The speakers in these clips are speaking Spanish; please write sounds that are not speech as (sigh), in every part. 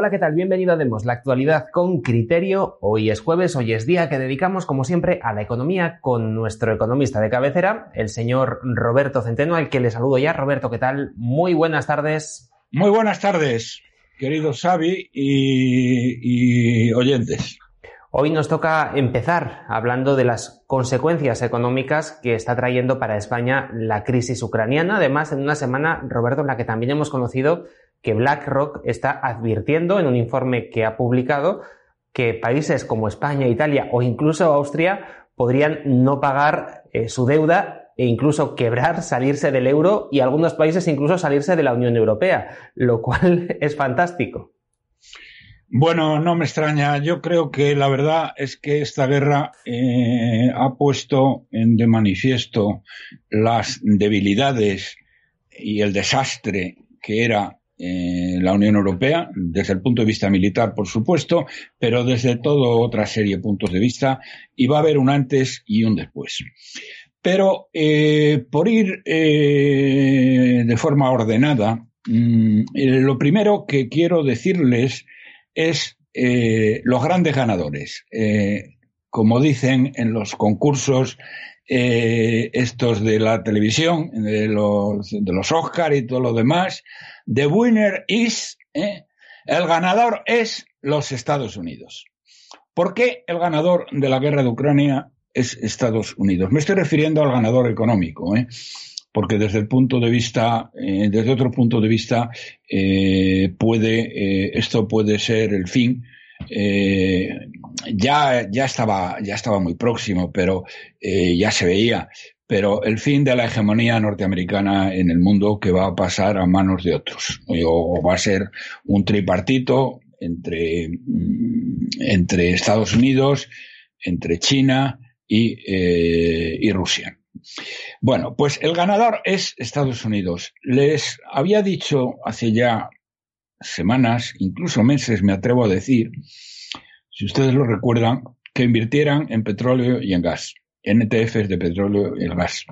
Hola, ¿qué tal? Bienvenido a Demos, la actualidad con criterio. Hoy es jueves, hoy es día que dedicamos, como siempre, a la economía con nuestro economista de cabecera, el señor Roberto Centeno, al que le saludo ya. Roberto, ¿qué tal? Muy buenas tardes. Muy buenas tardes, querido Xavi y, y oyentes. Hoy nos toca empezar hablando de las consecuencias económicas que está trayendo para España la crisis ucraniana. Además, en una semana, Roberto, en la que también hemos conocido que BlackRock está advirtiendo en un informe que ha publicado que países como España, Italia o incluso Austria podrían no pagar eh, su deuda e incluso quebrar, salirse del euro y algunos países incluso salirse de la Unión Europea, lo cual (laughs) es fantástico. Bueno, no me extraña. Yo creo que la verdad es que esta guerra eh, ha puesto de manifiesto las debilidades y el desastre que era eh, la Unión Europea, desde el punto de vista militar, por supuesto, pero desde toda otra serie de puntos de vista, y va a haber un antes y un después. Pero eh, por ir de forma ordenada, mm, lo primero que quiero decirles es eh, los grandes ganadores. Eh, como dicen en los concursos eh, estos de la televisión, de los, de los Oscar y todo lo demás, the winner is, el ganador es los Estados Unidos. ¿Por qué el ganador de la guerra de Ucrania es Estados Unidos? Me estoy refiriendo al ganador económico. ¿eh? porque desde el punto de vista, eh, desde otro punto de vista, eh, puede, eh, esto puede ser el fin. Ya, ya estaba, ya estaba muy próximo, pero ya se veía. Pero el fin de la hegemonía norteamericana en el mundo que va a pasar a manos de otros. O, va a ser un tripartito entre, mm, entre Estados Unidos, entre China y, y Rusia. Bueno, pues el ganador es Estados Unidos. Les había dicho hace ya semanas, incluso meses, me atrevo a decir, si ustedes lo recuerdan, que invirtieran en petróleo y en gas, en ETFs de petróleo y el gas.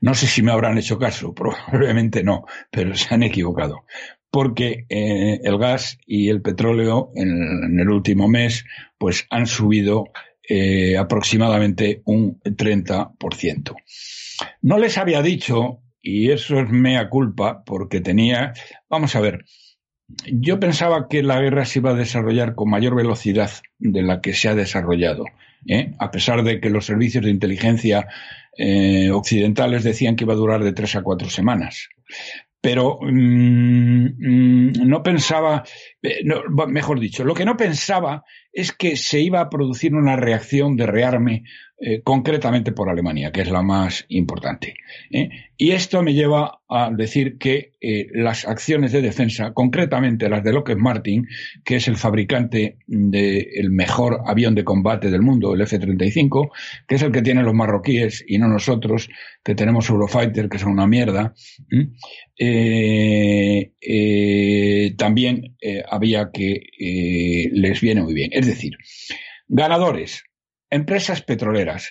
No sé si me habrán hecho caso, (laughs) probablemente no, pero se han equivocado. Porque eh, el gas y el petróleo en, en, el último mes pues han subido eh, aproximadamente un 30%. No les había dicho, y eso es mea culpa, porque tenía, vamos a ver, yo pensaba que la guerra se iba a desarrollar con mayor velocidad de la que se ha desarrollado, ¿eh? a pesar de que los servicios de inteligencia eh, occidentales decían que iba a durar de tres a cuatro semanas pero mm, mm, no pensaba, eh, mejor dicho, lo que no pensaba es que se iba a producir una reacción de rearme eh, concretamente por Alemania, que es la más importante. ¿eh? Y esto me lleva a decir que eh, las acciones de defensa, concretamente las de Lockheed Martin, que es el fabricante del mejor avión de combate del mundo, el F-35, que es el que tienen los marroquíes y no nosotros, que tenemos Eurofighter, que son una mierda, también había que les viene muy bien. Es decir, ganadores, Empresas petroleras.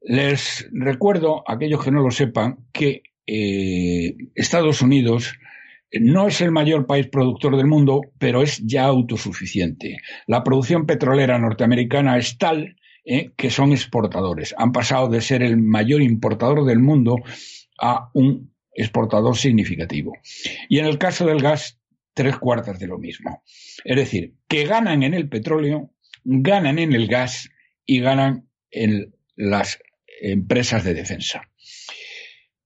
Les recuerdo, a aquellos que no lo sepan, que eh, Estados Unidos no es el mayor país productor del mundo, pero es ya autosuficiente. La producción petrolera norteamericana es tal eh, que son exportadores. Han pasado de ser el mayor importador del mundo a un exportador significativo. Y en el caso del gas, tres cuartas de lo mismo. Es decir, que ganan en el petróleo, ganan en el gas y ganan en las empresas de defensa.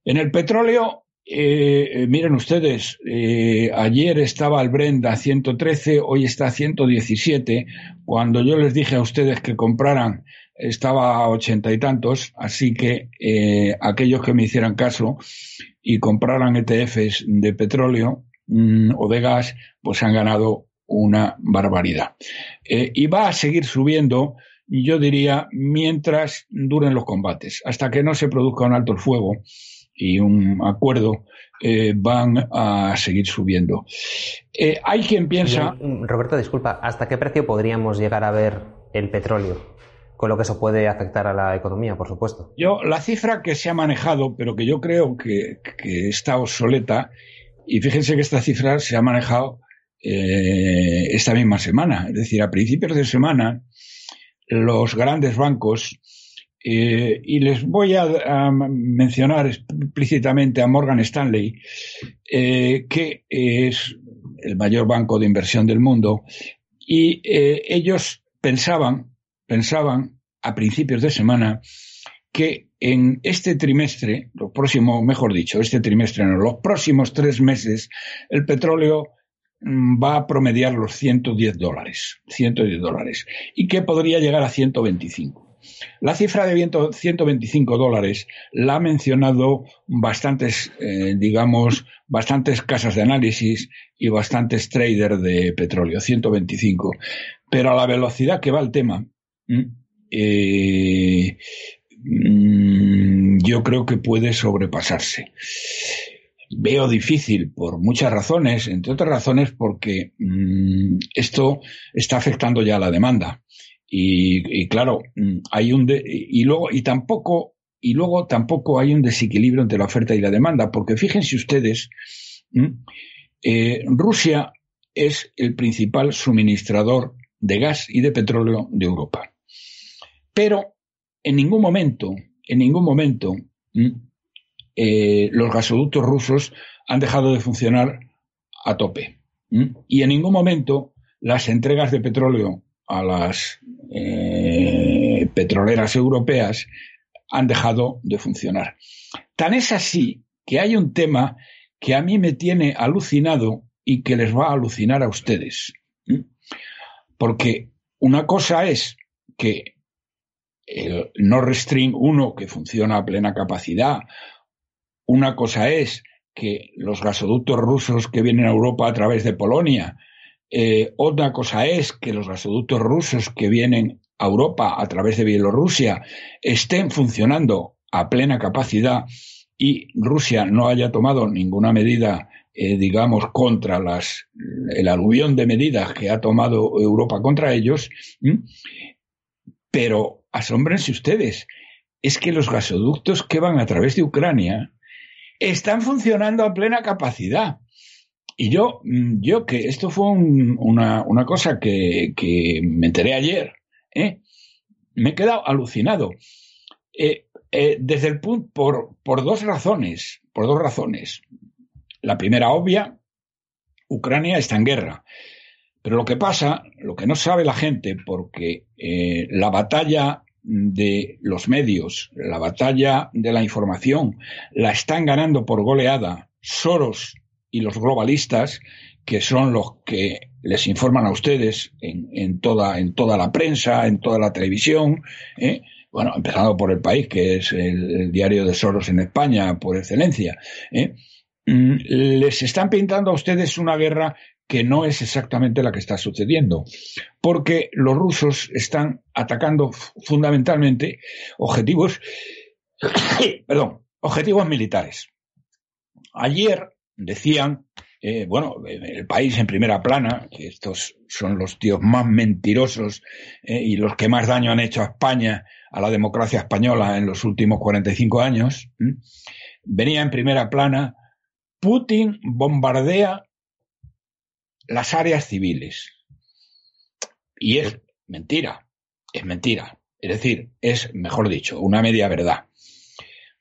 En el petróleo, eh, eh, miren ustedes, eh, ayer estaba el Brent a 113, hoy está a 117. Cuando yo les dije a ustedes que compraran, estaba a ochenta y tantos, así que aquellos que me hicieran caso y compraran ETFs de petróleo mm, o de gas, pues han ganado una barbaridad. y va a seguir subiendo yo diría mientras duren los combates, hasta que no se produzca un alto el fuego y un acuerdo, eh, van a seguir subiendo. Eh, hay quien piensa. Roberto, disculpa, ¿hasta qué precio podríamos llegar a ver el petróleo? Con lo que eso puede afectar a la economía, por supuesto. Yo, la cifra que se ha manejado, pero que yo creo que, que está obsoleta, y fíjense que esta cifra se ha manejado eh, esta misma semana. Es decir, a principios de semana, los grandes bancos, eh, y les voy a, mencionar explícitamente a Morgan Stanley, eh, que es el mayor banco de inversión del mundo, y ellos pensaban, pensaban a principios de semana que en este trimestre, lo próximo, mejor dicho, este trimestre, en los próximos tres meses, el petróleo mm, va a promediar los 110 dólares, 110 dólares, y que podría llegar a 125. La cifra de 125 dólares la ha mencionado bastantes, eh, digamos, bastantes casas de análisis y bastantes traders de petróleo, 125. Pero a la velocidad que va el tema, eh, Mm, yo creo que puede sobrepasarse. Veo difícil por muchas razones, entre otras razones porque mm, esto está afectando ya a la demanda. Y, claro, mm, hay un y luego y tampoco y luego tampoco hay un desequilibrio entre la oferta y la demanda, porque fíjense ustedes, eh, Rusia es el principal suministrador de gas y de petróleo de Europa. Pero en ningún momento, en ningún momento, eh, los gasoductos rusos han dejado de funcionar a tope. Y en ningún momento las entregas de petróleo a las eh, petroleras europeas han dejado de funcionar. Tan es así que hay un tema que a mí me tiene alucinado y que les va a alucinar a ustedes. Porque una cosa es que el Nord Stream 1 que funciona a plena capacidad. Una cosa es que los gasoductos rusos que vienen a Europa a través de Polonia, eh, otra cosa es que los gasoductos rusos que vienen a Europa a través de Bielorrusia estén funcionando a plena capacidad y Rusia no haya tomado ninguna medida, eh, digamos, contra las, el aluvión de medidas que ha tomado Europa contra ellos. Pero asómbrense ustedes, es que los gasoductos que van a través de Ucrania están funcionando a plena capacidad. Y yo, mm, yo que esto fue una, cosa que, me enteré ayer, ¿eh? me he quedado alucinado. Eh, eh, desde el punto, por, por dos razones, por dos razones. La primera obvia, Ucrania está en guerra. Pero lo que pasa, lo que no sabe la gente, porque eh, la batalla de los medios, la batalla de la información, la están ganando por goleada Soros y los globalistas, que son los que les informan a ustedes en, toda, en toda la prensa, en toda la televisión, ¿eh? bueno, empezando por el país, que es el, diario de Soros en España por excelencia, ¿eh? mm, les están pintando a ustedes una guerra que no es exactamente la que está sucediendo, porque los rusos están atacando fundamentalmente objetivos, (coughs) perdón, objetivos militares. Ayer decían, eh, bueno, el país en primera plana, que estos son los tíos más mentirosos eh, y los que más daño han hecho a España, a la democracia española en los últimos 45 años, venía en primera plana, Putin bombardea las áreas civiles. Y es mentira, es mentira. Es decir, es, mejor dicho, una media verdad.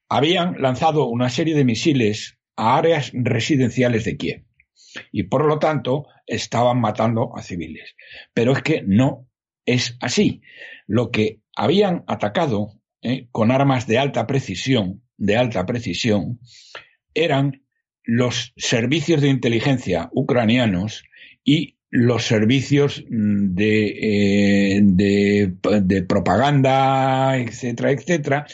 Habían lanzado una serie de misiles a áreas residenciales de Kiev y por lo tanto estaban matando a civiles. Pero es que no es así. Lo que habían atacado eh, con armas de alta precisión, de alta precisión, eran los servicios de inteligencia ucranianos y los servicios mm, de, eh, de, propaganda, etcétera, etcétera,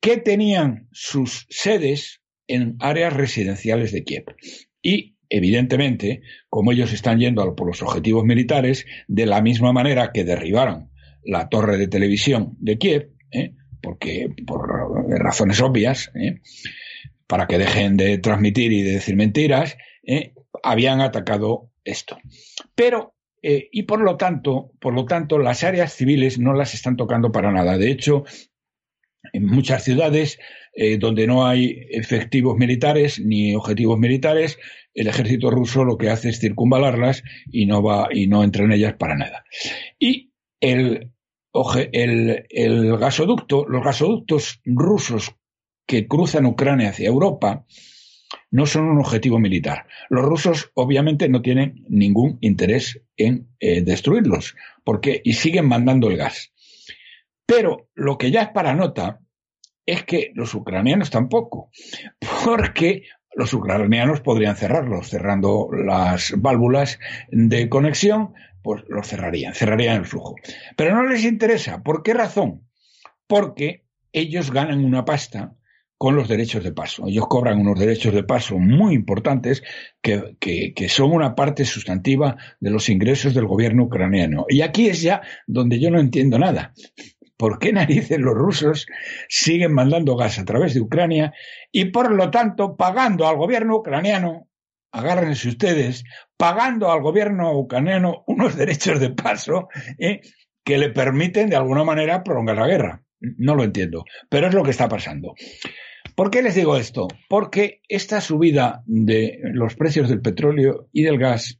que tenían sus sedes en áreas residenciales de Kiev. Y, evidentemente, como ellos están yendo por los objetivos militares, de la misma manera que derribaron la torre de televisión de Kiev, ¿eh? porque por razones obvias, ¿eh? para que dejen de transmitir y de decir mentiras, habían atacado esto. Pero, eh, y por lo tanto, por lo tanto, las áreas civiles no las están tocando para nada. De hecho, en muchas ciudades eh, donde no hay efectivos militares ni objetivos militares, el ejército ruso lo que hace es circunvalarlas y no va y no entra en ellas para nada. Y el, gasoducto, los gasoductos rusos que cruzan Ucrania hacia Europa, no son un objetivo militar. Los rusos obviamente no tienen ningún interés en eh, destruirlos, porque y siguen mandando el gas. Pero lo que ya es para nota es que los ucranianos tampoco, (laughs) porque los ucranianos podrían cerrarlos, cerrando las válvulas de conexión, pues los cerrarían, cerrarían el flujo. Pero no les interesa. ¿Por qué razón? Porque ellos ganan una pasta con los derechos de paso. Ellos cobran unos derechos de paso muy importantes que, que, son una parte sustantiva de los ingresos del gobierno ucraniano. Y aquí es ya donde yo no entiendo nada. ¿Por qué narices los rusos siguen mandando gas a través de Ucrania y por lo tanto pagando al gobierno ucraniano, agárrense ustedes, pagando al gobierno ucraniano unos derechos de paso eh, que le permiten de alguna manera prolongar la guerra? No lo entiendo, pero es lo que está pasando. ¿Por qué les digo esto? Porque esta subida de los precios del petróleo y del gas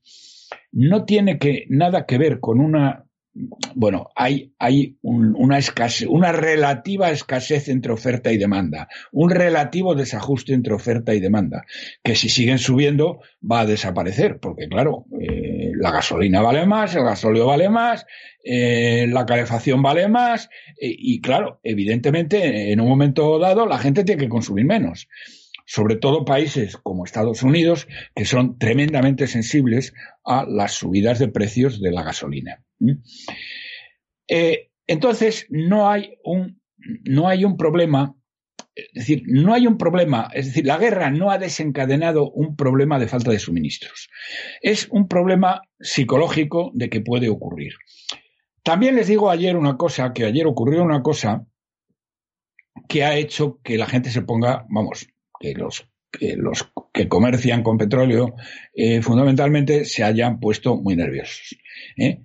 no tiene que, nada que ver con una bueno, hay, hay una escasez, una relativa escasez entre oferta y demanda, un relativo desajuste entre oferta y demanda, que si siguen subiendo va a desaparecer, porque claro, eh, la gasolina vale más, el gasóleo vale más, eh, la calefacción vale más, eh, y claro, evidentemente en un momento dado la gente tiene que consumir menos sobre todo países como Estados Unidos, que son tremendamente sensibles a las subidas de precios de la gasolina. Eh, entonces, no hay un, no hay un problema, es decir, no hay un problema, es decir, la guerra no ha desencadenado un problema de falta de suministros. Es un problema psicológico de que puede ocurrir. También les digo ayer una cosa, que ayer ocurrió una cosa que ha hecho que la gente se ponga, vamos, que los que comercian con petróleo eh, fundamentalmente se hayan puesto muy nerviosos. ¿eh?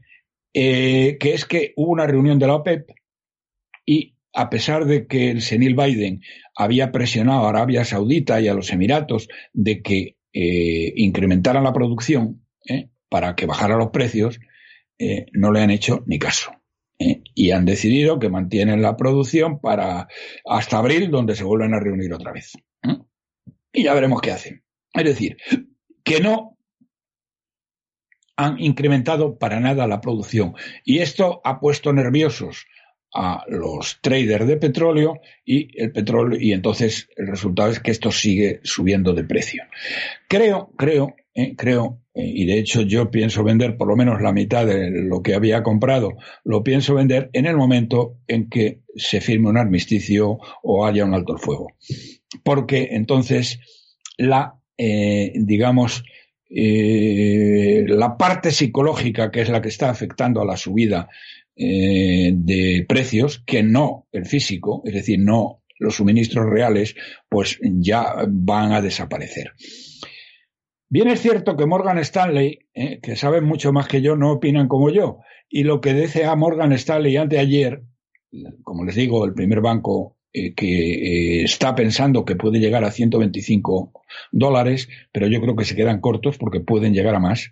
Eh, que es que hubo una reunión de la OPEP y a pesar de que el senil Biden había presionado a Arabia Saudita y a los Emiratos de que incrementaran la producción para que bajaran los precios, no le han hecho ni caso. y han decidido que mantienen la producción para hasta abril, donde se vuelven a reunir otra vez y ya veremos qué hacen. Es decir, que no han incrementado para nada la producción. Y esto ha puesto nerviosos a los traders de petróleo y el petróleo, y entonces el resultado es que esto sigue subiendo de precio. Creo, creo, eh, creo, eh, y de hecho yo pienso vender por lo menos la mitad de lo que había comprado, lo pienso vender en el momento en que se firme un armisticio o haya un alto el fuego porque entonces la, eh, digamos, la parte psicológica, que es la que está afectando a la subida eh, de precios, que no el físico, es decir, no los suministros reales, pues ya van a desaparecer. Bien es cierto que Morgan Stanley, que saben mucho más que yo, no opinan como yo. Y lo que dice a Morgan Stanley anteayer, como les digo, el primer banco eh, que eh, está pensando que puede llegar a 125 dólares, pero yo creo que se quedan cortos porque pueden llegar a más.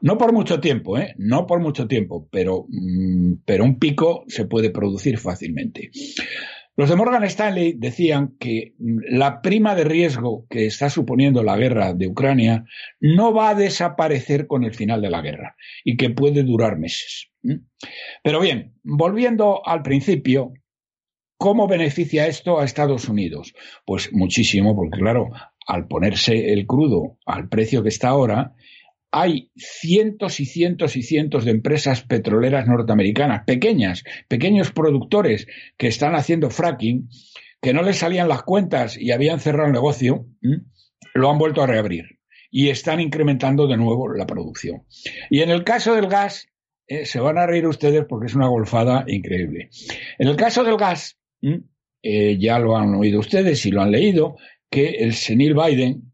No por mucho tiempo, ¿eh? No por mucho tiempo, pero, mm, pero un pico se puede producir fácilmente. Los de Morgan Stanley decían que mm, la prima de riesgo que está suponiendo la guerra de Ucrania no va a desaparecer con el final de la guerra y que puede durar meses. Pero bien, volviendo al principio, ¿Cómo beneficia esto a Estados Unidos? Pues muchísimo, porque claro, al ponerse el crudo al precio que está ahora, hay cientos y cientos y cientos de empresas petroleras norteamericanas, pequeñas, pequeños productores que están haciendo fracking, que no les salían las cuentas y habían cerrado el negocio, lo han vuelto a reabrir y están incrementando de nuevo la producción. Y en el caso del gas, eh, se van a reír ustedes porque es una golfada increíble. En el caso del gas. Eh, ya lo han oído ustedes y lo han leído, que el senil Biden,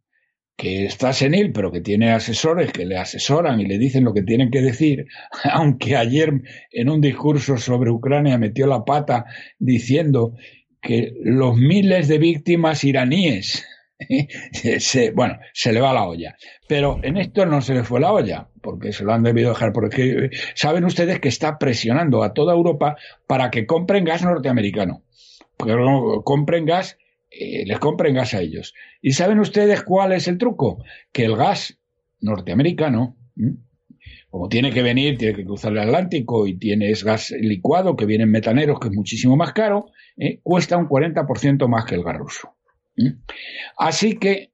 que está senil, pero que tiene asesores que le asesoran y le dicen lo que tienen que decir, (laughs) aunque ayer en un discurso sobre Ucrania metió la pata diciendo que los miles de víctimas iraníes (laughs) se, bueno, se le va la olla. Pero en esto no se le fue la olla, porque se lo han debido dejar. Porque saben ustedes que está presionando a toda Europa para que compren gas norteamericano. Porque compren gas, eh, les compren gas a ellos. ¿Y saben ustedes cuál es el truco? Que el gas norteamericano, como tiene que venir, tiene que cruzar el Atlántico y tiene gas licuado que viene en metaneros, que es muchísimo más caro, ¿eh? cuesta un 40% más que el gas ruso. Así que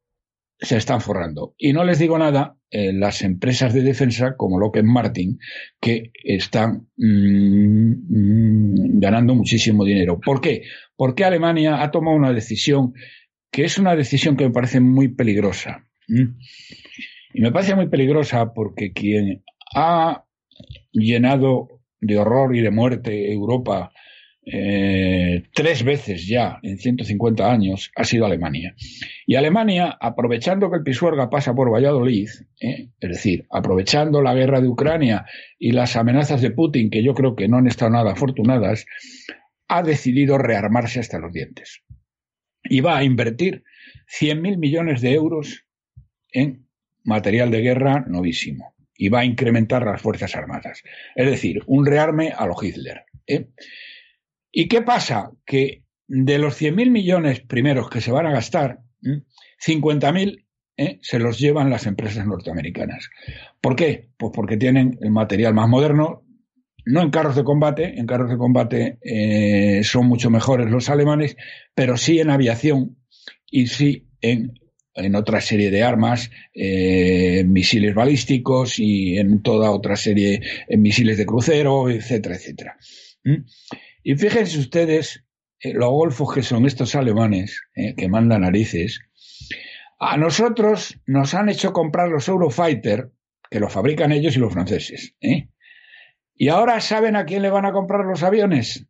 se están forrando. Y no les digo nada en las empresas de defensa como Lockheed Martin, que están mm, mm, ganando muchísimo dinero. ¿Por qué? Porque Alemania ha tomado una decisión que es una decisión que me parece muy peligrosa. Y me parece muy peligrosa porque quien ha llenado de horror y de muerte Europa eh, tres veces ya en 150 años ha sido Alemania. Y Alemania, aprovechando que el Pisuerga pasa por Valladolid, eh, es decir, aprovechando la guerra de Ucrania y las amenazas de Putin, que yo creo que no han estado nada afortunadas, ha decidido rearmarse hasta los dientes. Y va a invertir 100.000 millones de euros en material de guerra novísimo. Y va a incrementar las Fuerzas Armadas. Es decir, un rearme a lo Hitler. ¿eh? ¿Y qué pasa? Que de los 100.000 millones primeros que se van a gastar, 50.000 ¿eh? se los llevan las empresas norteamericanas. ¿Por qué? Pues porque tienen el material más moderno, no en carros de combate, en carros de combate eh, son mucho mejores los alemanes, pero sí en aviación y sí en, en otra serie de armas, eh, misiles balísticos y en toda otra serie, en misiles de crucero, etcétera, etcétera. Y fíjense ustedes eh, los golfos que son estos alemanes, eh, que mandan narices. A nosotros nos han hecho comprar los Eurofighter, que los fabrican ellos y los franceses. ¿eh? Y ahora saben a quién le van a comprar los aviones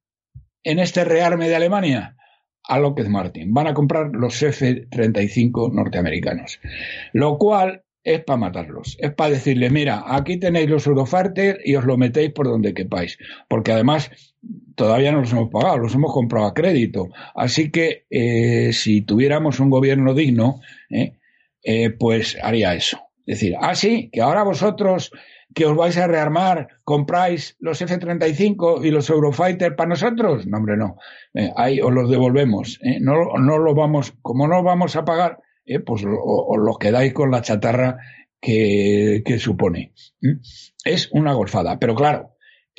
en este rearme de Alemania. A Lockheed Martin. Van a comprar los F-35 norteamericanos. Lo cual es para matarlos, es para decirle, mira, aquí tenéis los Eurofighter y os lo metéis por donde quepáis, porque además todavía no los hemos pagado, los hemos comprado a crédito. Así que eh, si tuviéramos un gobierno digno, eh, eh, pues haría eso. Es decir, ah, sí, que ahora vosotros que os vais a rearmar, compráis los F-35 y los Eurofighter para nosotros. No, hombre, no. ahí os los devolvemos. No, no lo vamos, como no vamos a pagar, pues os lo quedáis con la chatarra que, que supone. Es una golfada. Pero claro,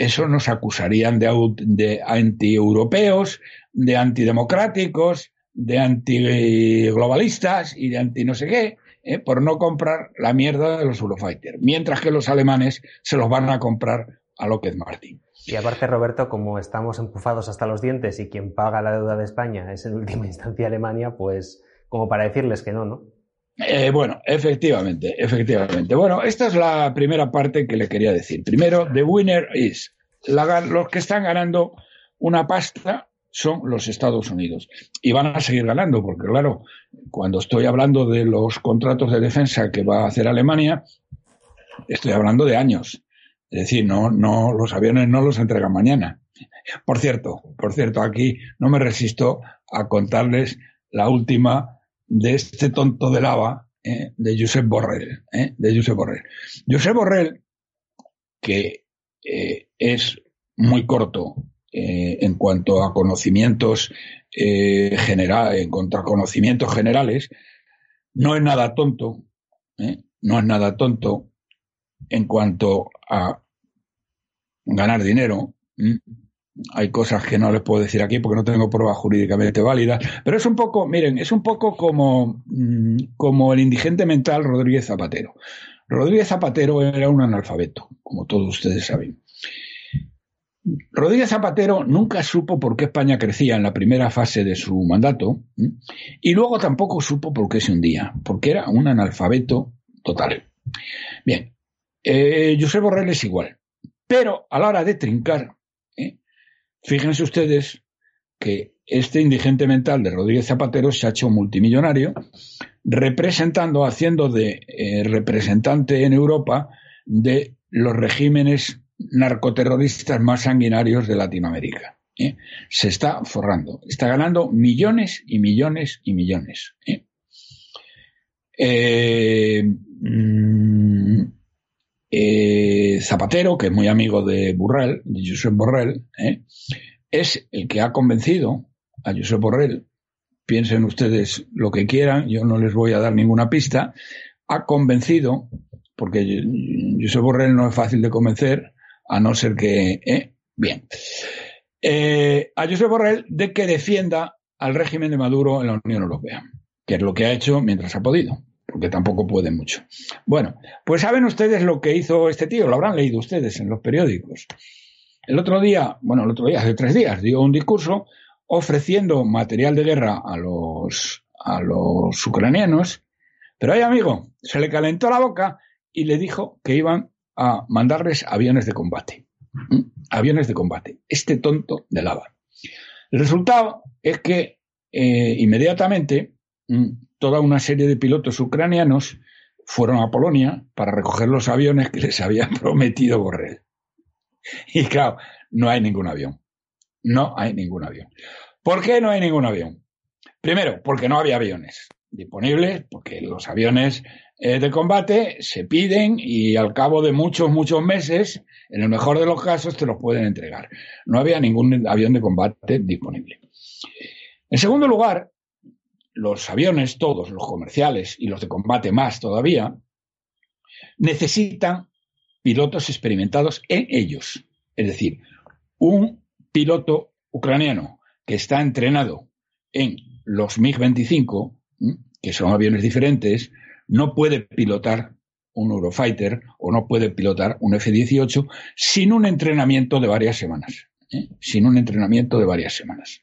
eso nos acusarían de, de anti-europeos, de antidemocráticos, de antiglobalistas y de anti no sé qué, ¿eh? por no comprar la mierda de los Eurofighter, mientras que los alemanes se los van a comprar a Lockheed Martin. Y aparte, Roberto, como estamos empufados hasta los dientes y quien paga la deuda de España es en última (laughs) instancia Alemania, pues como para decirles que no, ¿no? Eh, bueno, efectivamente, efectivamente. Bueno, esta es la primera parte que le quería decir. Primero, the winner is. los que están ganando una pasta son los Estados Unidos. Y van a seguir ganando, porque claro, cuando estoy hablando de los contratos de defensa que va a hacer Alemania, estoy hablando de años. Es decir, no, no, los aviones no los entregan mañana. Por cierto, por cierto, aquí no me resisto a contarles la última de este tonto de lava eh, de Josep Borrell. Eh, de Josep Borrell. Josep Borrell, que eh, es muy corto en cuanto a conocimientos generales, en cuanto a conocimientos generales, no es nada tonto, no es nada tonto en cuanto a ganar dinero hay cosas que no les puedo decir aquí porque no tengo pruebas jurídicamente válidas, pero es un poco, miren, es un poco como, mm, como el indigente mental Rodríguez Zapatero. Rodríguez Zapatero era un analfabeto, como todos ustedes saben. Rodríguez Zapatero nunca supo por qué España crecía en la primera fase de su mandato y luego tampoco supo por qué se hundía, porque era un analfabeto total. Bien, eh, José Borrell es igual, pero a la hora de trincar, Fíjense ustedes que este indigente mental de Rodríguez Zapatero se ha hecho multimillonario representando, haciendo de eh, representante en Europa de los regímenes narcoterroristas más sanguinarios de Latinoamérica. ¿eh? Se está forrando. Está ganando millones y millones y millones. ¿eh? Mm, Zapatero, que es muy amigo de Burrell, de Josep Borrell, es el que ha convencido a Josep Borrell, piensen ustedes lo que quieran, yo no les voy a dar ninguna pista, ha convencido, porque Josep Borrell no es fácil de convencer, a no ser que... ¿eh? Bien. Eh, a Josep Borrell de que defienda al régimen de Maduro en la Unión Europea, que es lo que ha hecho mientras ha podido, porque tampoco puede mucho. Bueno, pues saben ustedes lo que hizo este tío, lo habrán leído ustedes en los periódicos. El otro día, bueno, el otro día, hace tres días, dio un discurso ofreciendo material de guerra a los, a los ucranianos, pero ahí, amigo, se le calentó la boca y le dijo que iban a mandarles aviones de combate. Aviones de combate. Este tonto de lava. El resultado es que eh, inmediatamente toda una serie de pilotos ucranianos fueron a Polonia para recoger los aviones que les había (laughs) prometido Borrell. Y claro, no hay ningún avión. No hay ningún avión. ¿Por qué no hay ningún avión? Primero, porque no había aviones disponibles, porque los aviones eh, de combate se piden y al cabo de muchos, muchos meses, en el mejor de los casos, te los pueden entregar. No había ningún avión de combate disponible. En segundo lugar, los aviones, todos los comerciales y los de combate más todavía, necesitan pilotos experimentados en ellos. Es decir, un piloto ucraniano que está entrenado en los MiG-25, que son aviones diferentes, no puede pilotar un Eurofighter o no puede pilotar un F-18 sin un entrenamiento de varias semanas. ¿eh? Sin un entrenamiento de varias semanas.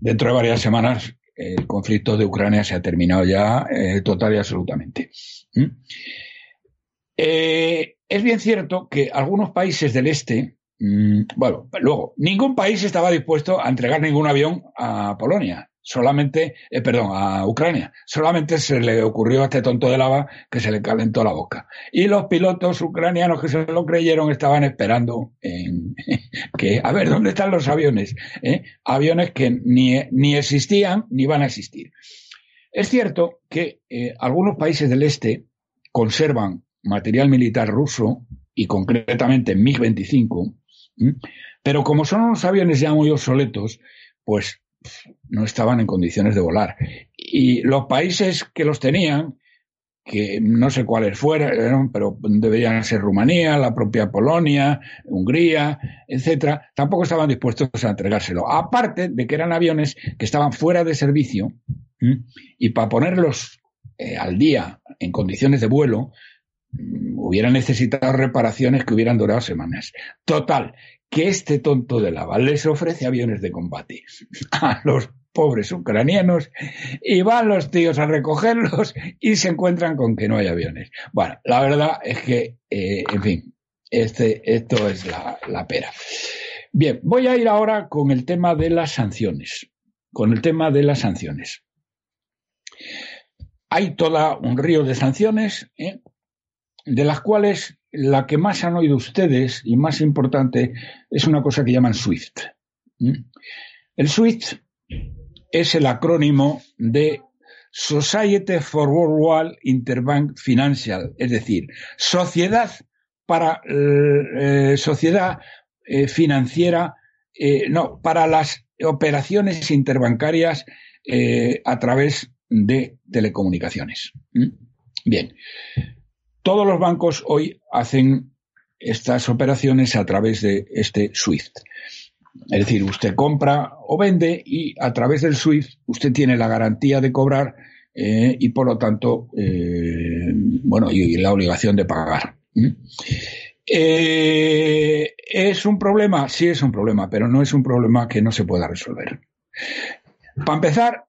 Dentro de varias semanas el conflicto de Ucrania se ha terminado ya eh, total y absolutamente. Eh, es bien cierto que algunos países del este Mm, bueno, luego, ningún país estaba dispuesto a entregar ningún avión a Polonia, solamente, eh, perdón, a Ucrania. Solamente se le ocurrió a este tonto de lava que se le calentó la boca. Y los pilotos ucranianos que se lo creyeron estaban esperando (laughs) que, a ver, ¿dónde están los aviones? ¿Eh? Aviones que ni, ni existían ni van a existir. Es cierto que eh, algunos países del este conservan material militar ruso y concretamente MiG-25 ¿Mm? Pero como son unos aviones ya muy obsoletos, pues no estaban en condiciones de volar. Y los países que los tenían, que no sé cuáles fueran, pero deberían ser Rumanía, la propia Polonia, Hungría, etcétera, tampoco estaban dispuestos a entregárselo. Aparte de que eran aviones que estaban fuera de servicio y para ponerlos eh, al día en condiciones de vuelo, hubiera necesitado reparaciones que hubieran durado semanas. Total, que este tonto de lava les ofrece aviones de combate (laughs) a los pobres ucranianos y van los tíos a recogerlos y se encuentran con que no hay aviones. Bueno, la verdad es que, eh, en fin, este, esto es la, la pera. Bien, voy a ir ahora con el tema de las sanciones. Con el tema de las sanciones. Hay todo un río de sanciones, ¿eh? de las cuales la que más han oído ustedes y más importante es una cosa que llaman SWIFT. El SWIFT es el acrónimo de Society for Worldwide Interbank Financial, es decir, sociedad para eh, sociedad eh, financiera, eh, no, para las operaciones interbancarias a través de telecomunicaciones. Bien, todos los bancos hoy hacen estas operaciones a través de este SWIFT. Es decir, usted compra o vende y a través del SWIFT usted tiene la garantía de cobrar eh, y por lo tanto, eh, bueno, y, la obligación de pagar. Eh, ¿Es un problema? Sí, es un problema, pero no es un problema que no se pueda resolver. Para empezar,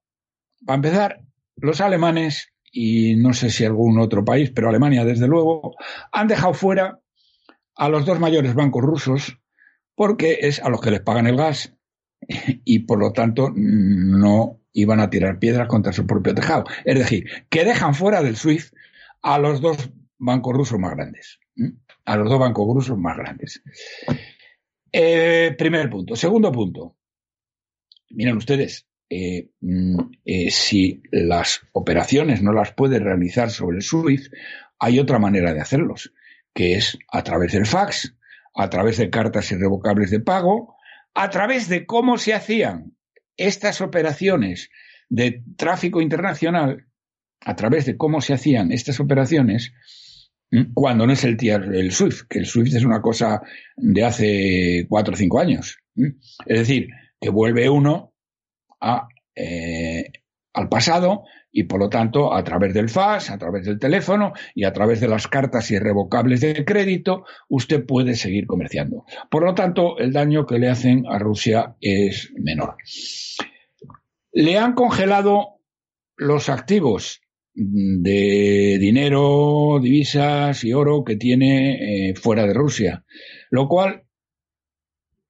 para empezar, los alemanes y no sé si algún otro país, pero Alemania desde luego, han dejado fuera a los dos mayores bancos rusos porque es a los que les pagan el gas y por lo tanto no iban a tirar piedras contra su propio tejado. Es decir, que dejan fuera del SWIFT a los dos bancos rusos más grandes. A los dos bancos rusos más grandes. Eh, primer punto. Segundo punto. Miren ustedes, eh, mm, eh, si las operaciones no las puede realizar sobre el SWIFT, hay otra manera de hacerlos, que es a través del fax, a través de cartas irrevocables de pago, a través de cómo se hacían estas operaciones de tráfico internacional, a través de cómo se hacían estas operaciones, cuando no es el, el SWIFT, que el SWIFT es una cosa de hace cuatro o cinco años. Es decir, que vuelve uno a, eh, al pasado y por lo tanto a través del fax, a través del teléfono y a través de las cartas irrevocables de crédito, usted puede seguir comerciando. Por lo tanto, el daño que le hacen a Rusia es menor. Le han congelado los activos de dinero, divisas y oro que tiene eh, fuera de Rusia, lo cual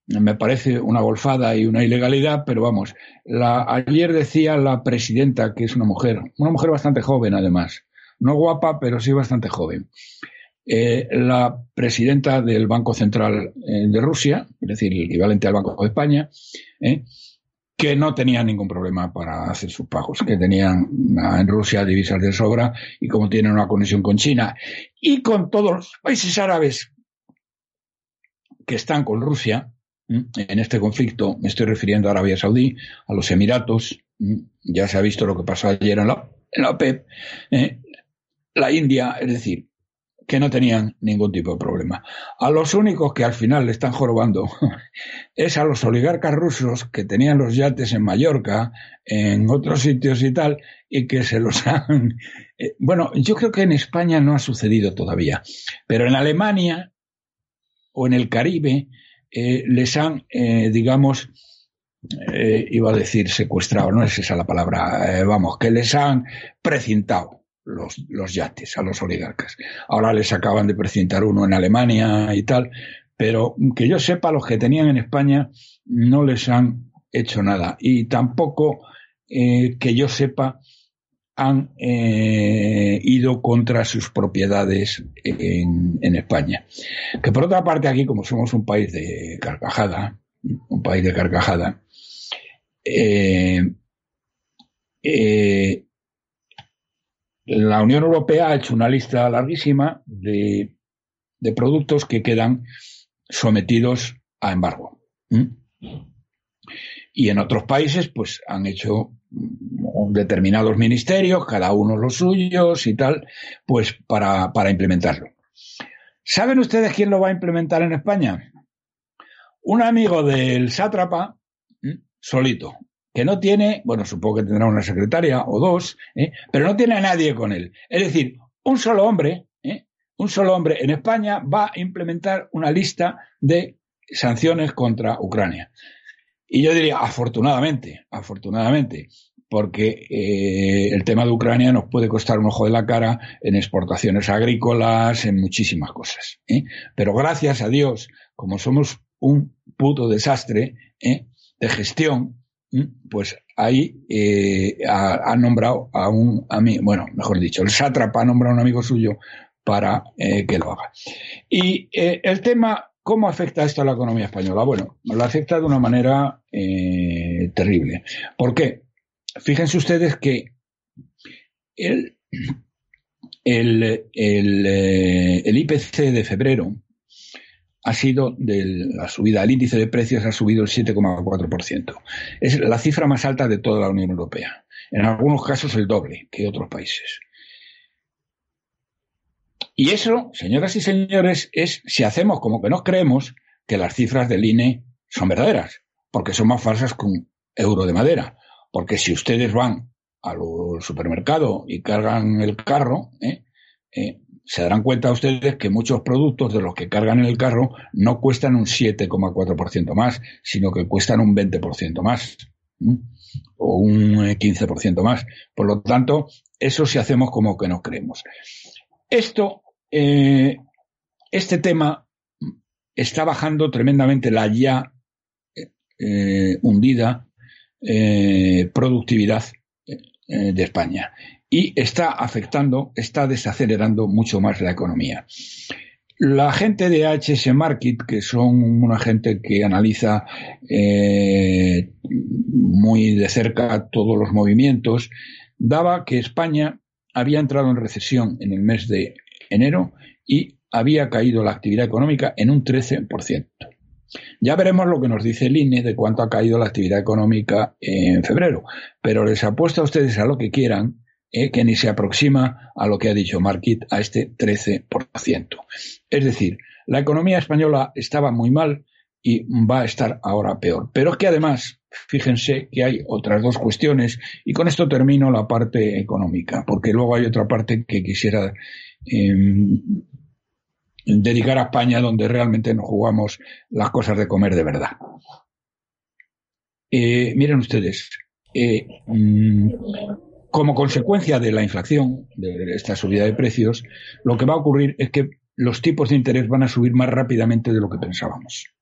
me parece una golfada y una ilegalidad, pero vamos, ayer decía la presidenta, que es una mujer, una mujer bastante joven además, no guapa, pero sí bastante joven, eh, la presidenta del Banco Central eh, de Rusia, es decir, el equivalente al Banco de España, eh, que no tenían ningún problema para hacer sus pagos, que tenían en Rusia divisas de sobra y como tienen una conexión con China y con todos los países árabes que están con Rusia, en este conflicto, me estoy refiriendo a Arabia Saudí, a los Emiratos, ya se ha visto lo que pasó ayer en la, en la OPEP, eh, la India, es decir, que no tenían ningún tipo de problema. A los únicos que al final le están jorobando (laughs) es a los oligarcas rusos que tenían los yates en Mallorca, en otros sitios y tal, y que se los (laughs) han... Eh, bueno, yo creo que en España no ha sucedido todavía, pero en Alemania o en el Caribe eh, les han, eh, digamos, iba a decir secuestrado, no es esa la palabra, vamos, que les han precintado los, los yates a los oligarcas. Ahora les acaban de presentar uno en Alemania y tal, pero que yo sepa, los que tenían en España no les han hecho nada. Y tampoco, eh, que yo sepa, han eh, ido contra sus propiedades en, España. Que por otra parte aquí, como somos un país de carcajada, un país de carcajada, eh, eh, la Unión Europea ha hecho una lista larguísima de, productos que quedan sometidos a embargo. Y en otros países, pues han hecho determinados ministerios, cada uno los suyos y tal, pues para, para implementarlo. ¿Saben ustedes quién lo va a implementar en España? Un amigo del sátrapa, solito, que no tiene, bueno, supongo que tendrá una secretaria o dos, ¿eh? pero no tiene a nadie con él. Es decir, un solo hombre, ¿eh? un solo hombre en España va a implementar una lista de sanciones contra Ucrania. Y yo diría, afortunadamente, afortunadamente, porque eh, el tema de Ucrania nos puede costar un ojo de la cara en exportaciones agrícolas, en muchísimas cosas. Pero gracias a Dios, como somos un puto desastre de gestión, pues ahí eh, ha, nombrado a un amigo, bueno, mejor dicho, el sátrapa ha nombrado a un amigo suyo para eh, que lo haga. Y eh, el tema, ¿cómo afecta esto a la economía española? Bueno, lo afecta de una manera terrible. ¿Por qué? Fíjense ustedes que el, el, el IPC de febrero, ha sido de la subida, el índice de precios ha subido el 7,4%. Es la cifra más alta de toda la Unión Europea. En algunos casos el doble que otros países. Y eso, señoras y señores, es si hacemos como que nos creemos que las cifras del INE son verdaderas, porque son más falsas que un euro de madera. Porque si ustedes van al supermercado y cargan el carro, ¿eh? Eh, se darán cuenta ustedes que muchos productos de los que cargan en el carro no cuestan un 7,4% más, sino que cuestan un 20% más o un 15% más. Por lo tanto, eso si hacemos como que nos creemos. Esto, eh, este tema está bajando tremendamente la ya eh, hundida eh, productividad de España y está afectando, está desacelerando mucho más la economía. la gente de HS Market, que son una gente que analiza muy de cerca todos los movimientos, daba que España había entrado en recesión en el mes de enero y había caído la actividad económica en un 13%. Ya veremos lo que nos dice el INE de cuánto ha caído la actividad económica en febrero, pero les apuesto a ustedes a lo que quieran eh, que ni se aproxima a lo que ha dicho Market, a este 13%. Es decir, la economía española estaba muy mal y va a estar ahora peor. Pero es que además, fíjense que hay otras dos cuestiones y con esto termino la parte económica, porque luego hay otra parte que quisiera em, dedicar a España donde realmente nos jugamos las cosas de comer de verdad. Eh, miren ustedes, eh, mm, como consecuencia de la inflación, de esta subida de precios, lo que va a ocurrir es que los tipos de interés van a subir más rápidamente de lo que pensábamos.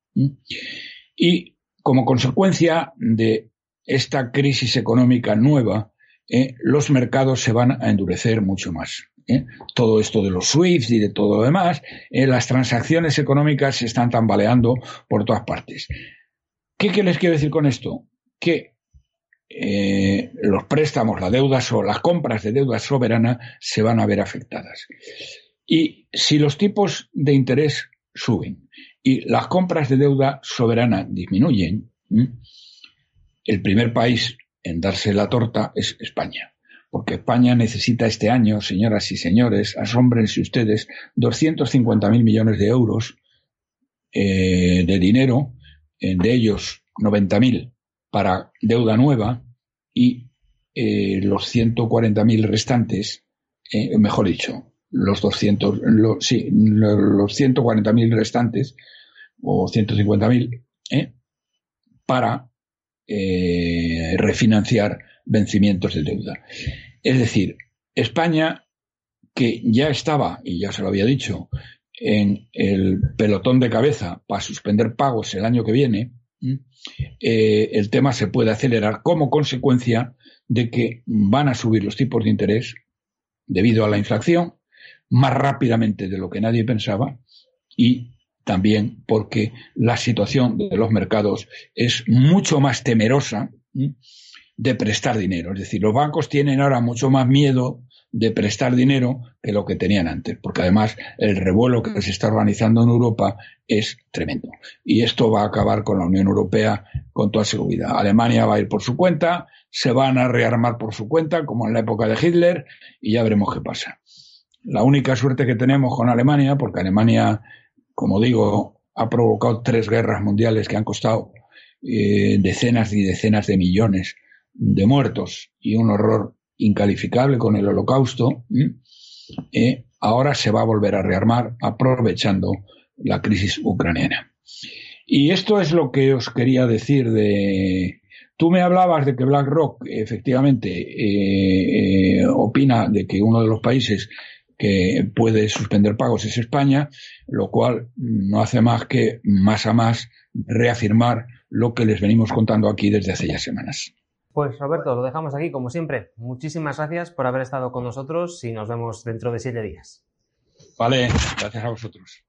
Y como consecuencia de esta crisis económica nueva, eh, los mercados se van a endurecer mucho más. ¿eh? Todo esto de los SWIFT y de todo lo demás, eh, las transacciones económicas se están tambaleando por todas partes. ¿Qué, ¿Qué, les quiero decir con esto? Que los préstamos, la deuda o las compras de deuda soberana se van a ver afectadas. Y si los tipos de interés suben y las compras de deuda soberana disminuyen, el primer país en darse la torta es España. Porque España necesita este año, señoras y señores, asómbrense ustedes, 250.000 millones de euros eh, de dinero, de ellos 90.000 para deuda nueva y eh, los 140.000 restantes, eh, mejor dicho, los 200, sí, los 140.000 restantes o 150.000 ¿eh? para eh, refinanciar vencimientos de deuda. Es decir, España, que ya estaba, y ya se lo había dicho, en el pelotón de cabeza para suspender pagos el año que viene, eh, el tema se puede acelerar como consecuencia de que van a subir los tipos de interés debido a la inflación más rápidamente de lo que nadie pensaba y también porque la situación de los mercados es mucho más temerosa de prestar dinero. Es decir, los bancos tienen ahora mucho más miedo de prestar dinero que lo que tenían antes, porque además el revuelo que se está organizando en Europa es tremendo. Y esto va a acabar con la Unión Europea con toda seguridad. Alemania va a ir por su cuenta, se van a rearmar por su cuenta, como en la época de Hitler, y ya veremos qué pasa. La única suerte que tenemos con Alemania, porque Alemania, como digo, ha provocado tres guerras mundiales que han costado eh, decenas y decenas de millones de muertos y un horror incalificable con el holocausto, eh, ahora se va a volver a rearmar aprovechando la crisis ucraniana. Y esto es lo que os quería decir de... Tú me hablabas de que BlackRock efectivamente eh, opina de que uno de los países que puede suspender pagos es España, lo cual no hace más que más a más reafirmar lo que les venimos contando aquí desde hace ya semanas. Pues Roberto, lo dejamos aquí como siempre. Muchísimas gracias por haber estado con nosotros y nos vemos dentro de siete días. Vale, gracias a vosotros.